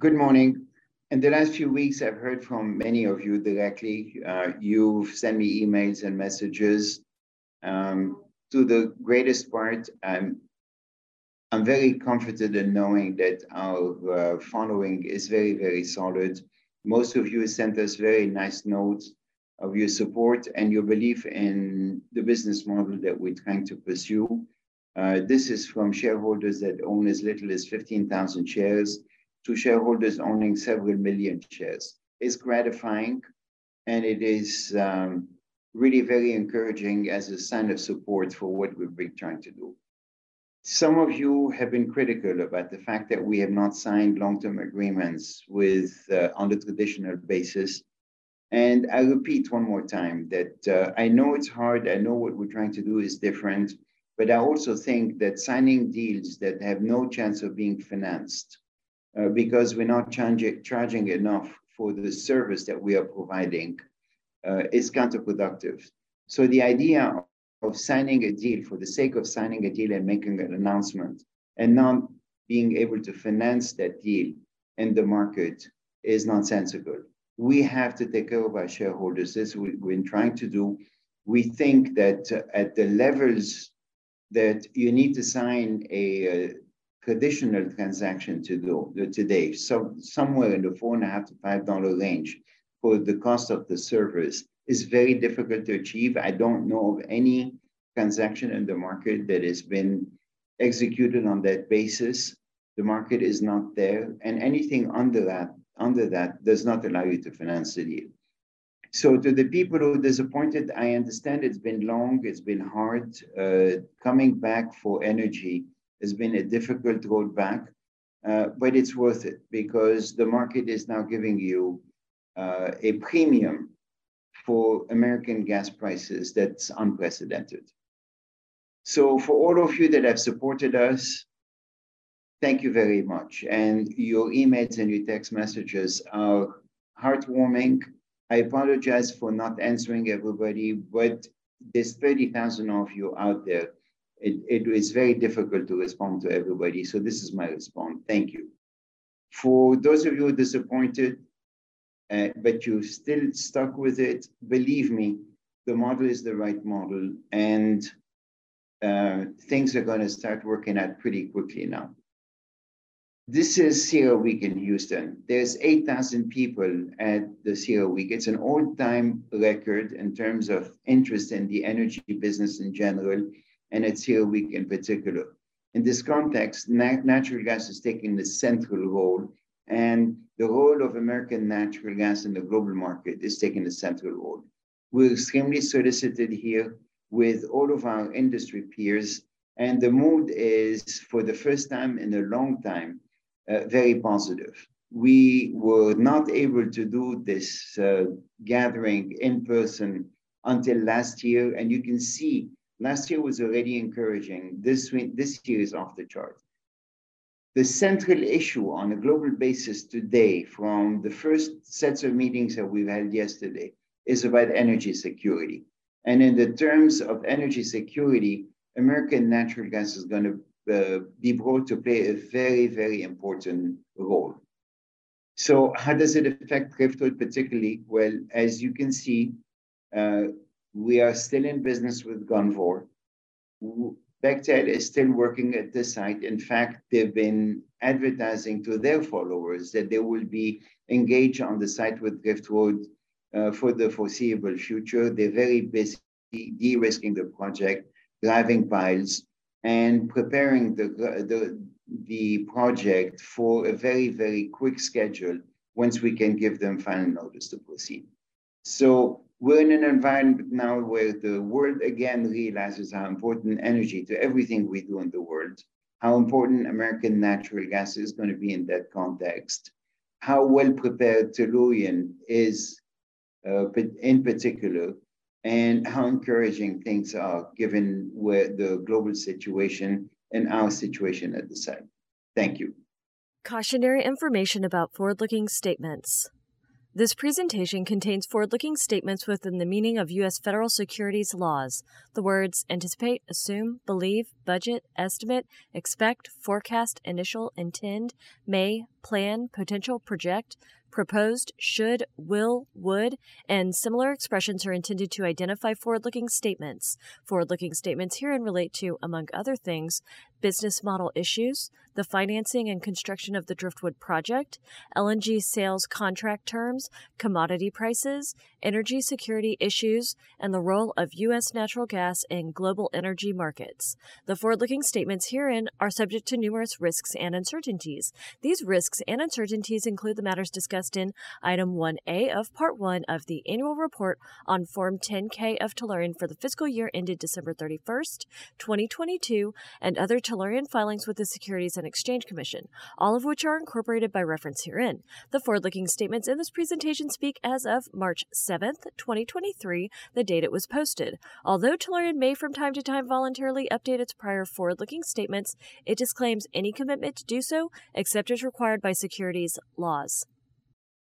Good morning. In the last few weeks, I've heard from many of you directly. Uh, you've sent me emails and messages. Um, to the greatest part, I'm, I'm very comforted in knowing that our uh, following is very, very solid. Most of you sent us very nice notes of your support and your belief in the business model that we're trying to pursue. Uh, this is from shareholders that own as little as 15,000 shares to shareholders owning several million shares. It's gratifying and it is um, really very encouraging as a sign of support for what we've been trying to do. Some of you have been critical about the fact that we have not signed long-term agreements with uh, on the traditional basis and I repeat one more time that uh, I know it's hard. I know what we're trying to do is different, but I also think that signing deals that have no chance of being financed uh, because we're not charging, charging enough for the service that we are providing uh, is counterproductive. So the idea of signing a deal for the sake of signing a deal and making an announcement and not being able to finance that deal in the market is nonsensical we have to take care of our shareholders. This we've been trying to do. We think that at the levels that you need to sign a uh, traditional transaction to do uh, today, so somewhere in the four and a half to five dollar range for the cost of the service is very difficult to achieve. I don't know of any transaction in the market that has been executed on that basis. The market is not there, and anything under that under that does not allow you to finance the deal. So to the people who are disappointed, I understand it's been long, it's been hard. Uh, coming back for energy has been a difficult road back, uh, but it's worth it because the market is now giving you uh, a premium for American gas prices that's unprecedented. So for all of you that have supported us, Thank you very much. And your emails and your text messages are heartwarming. I apologize for not answering everybody, but there's 30,000 of you out there. It, it is very difficult to respond to everybody. So this is my response. Thank you. For those of you disappointed, uh, but you still stuck with it, believe me, the model is the right model and uh, things are going to start working out pretty quickly now. This is CERAWeek in Houston. There's 8,000 people at the CERAWeek. It's an all-time record in terms of interest in the energy business in general, and at CERAWeek in particular. In this context, nat natural gas is taking the central role, and the role of American natural gas in the global market is taking the central role. We're extremely solicited here with all of our industry peers, and the mood is, for the first time in a long time, uh, very positive. We were not able to do this uh, gathering in person until last year, and you can see last year was already encouraging. This, this year is off the chart. The central issue on a global basis today, from the first sets of meetings that we've had yesterday, is about energy security. And in the terms of energy security, American natural gas is going to uh, be brought to play a very, very important role. So how does it affect Driftwood particularly? Well, as you can see, uh, we are still in business with Gunvor. Bechtel is still working at the site. In fact, they've been advertising to their followers that they will be engaged on the site with Driftwood uh, for the foreseeable future. They're very busy de-risking the project, driving piles, and preparing the, the, the project for a very, very quick schedule once we can give them final notice to proceed. So we're in an environment now where the world again realizes how important energy to everything we do in the world, how important American natural gas is going to be in that context, how well prepared Tellurian is uh, in particular, and how encouraging things are given where the global situation and our situation at the site. Thank you. Cautionary information about forward looking statements. This presentation contains forward looking statements within the meaning of U.S. federal securities laws. The words anticipate, assume, believe, budget, estimate, expect, forecast, initial, intend, may, plan, potential, project, proposed, should, will, would, and similar expressions are intended to identify forward looking statements. Forward looking statements herein relate to, among other things, business model issues, the financing and construction of the Driftwood project, LNG sales contract terms, commodity prices, energy security issues, and the role of U.S. natural gas in global energy markets. The forward looking statements herein are subject to numerous risks and uncertainties. These risks and uncertainties include the matters discussed in Item 1A of Part 1 of the Annual Report on Form 10K of Tellurian for the fiscal year ended December 31st, 2022, and other Tellurian filings with the Securities and Exchange Commission, all of which are incorporated by reference herein. The forward looking statements in this presentation speak as of March 7th, 2023, the date it was posted. Although Tellurian may from time to time voluntarily update its prior forward looking statements, it disclaims any commitment to do so except as required by securities laws.